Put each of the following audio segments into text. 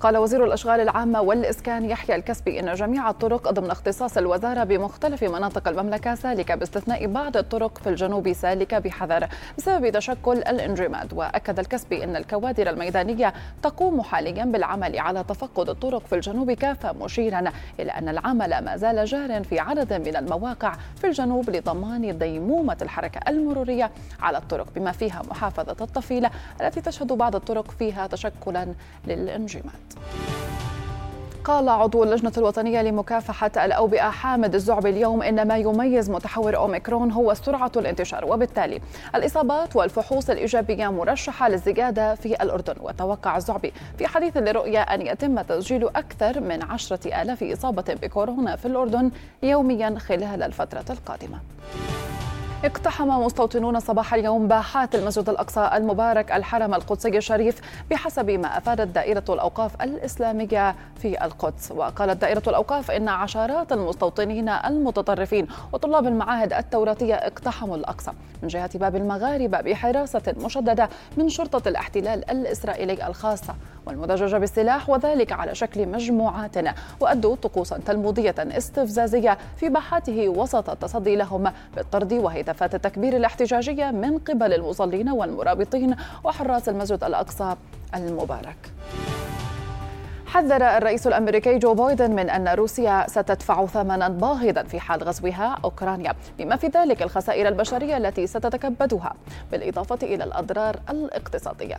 قال وزير الأشغال العامة والإسكان يحيى الكسبي إن جميع الطرق ضمن اختصاص الوزارة بمختلف مناطق المملكة سالكة باستثناء بعض الطرق في الجنوب سالكة بحذر بسبب تشكل الانجماد. وأكد الكسبي أن الكوادر الميدانية تقوم حاليا بالعمل على تفقد الطرق في الجنوب كافة مشيرا إلى أن العمل ما زال جار في عدد من المواقع في الجنوب لضمان ديمومة الحركة المرورية على الطرق بما فيها محافظة الطفيلة التي تشهد بعض الطرق فيها تشكلا للانجماد. قال عضو اللجنة الوطنية لمكافحة الأوبئة حامد الزعبي اليوم إن ما يميز متحور أوميكرون هو سرعة الانتشار وبالتالي الإصابات والفحوص الإيجابية مرشحة للزيادة في الأردن. وتوقع الزعبي في حديث لرؤية أن يتم تسجيل أكثر من عشرة آلاف إصابة بكورونا في الأردن يوميا خلال الفترة القادمة. اقتحم مستوطنون صباح اليوم باحات المسجد الأقصى المبارك الحرم القدسي الشريف بحسب ما أفادت دائرة الأوقاف الإسلامية في القدس. وقالت دائرة الأوقاف إن عشرات المستوطنين المتطرفين وطلاب المعاهد التوراتية اقتحموا الأقصى. من جهة باب المغاربة بحراسة مشددة من شرطة الاحتلال الإسرائيلي الخاصة. والمدججه بالسلاح وذلك على شكل مجموعات وأدوا طقوسا تلمودية استفزازية في باحاته وسط التصدي لهم بالطرد وهي هتافات التكبير الاحتجاجية من قبل المصلين والمرابطين وحراس المسجد الأقصى المبارك. حذر الرئيس الأمريكي جو بايدن من أن روسيا ستدفع ثمنا باهظا في حال غزوها أوكرانيا بما في ذلك الخسائر البشرية التي ستتكبدها بالإضافة إلى الأضرار الاقتصادية.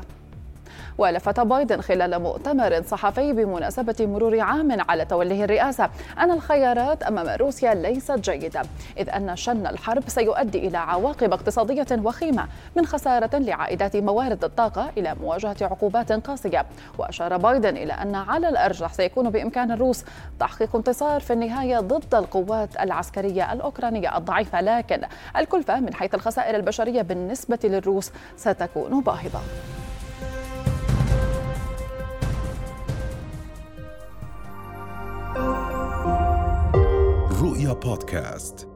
ولفت بايدن خلال مؤتمر صحفي بمناسبة مرور عام على توليه الرئاسة أن الخيارات أمام روسيا ليست جيدة إذ أن شن الحرب سيؤدي إلى عواقب اقتصادية وخيمة من خسارة لعائدات موارد الطاقة إلى مواجهة عقوبات قاسية. وأشار بايدن إلى أن على الأرجح سيكون بإمكان الروس تحقيق انتصار في النهاية ضد القوات العسكرية الأوكرانية الضعيفة. لكن الكلفة من حيث الخسائر البشرية بالنسبة للروس ستكون باهظة. رؤيا بودكاست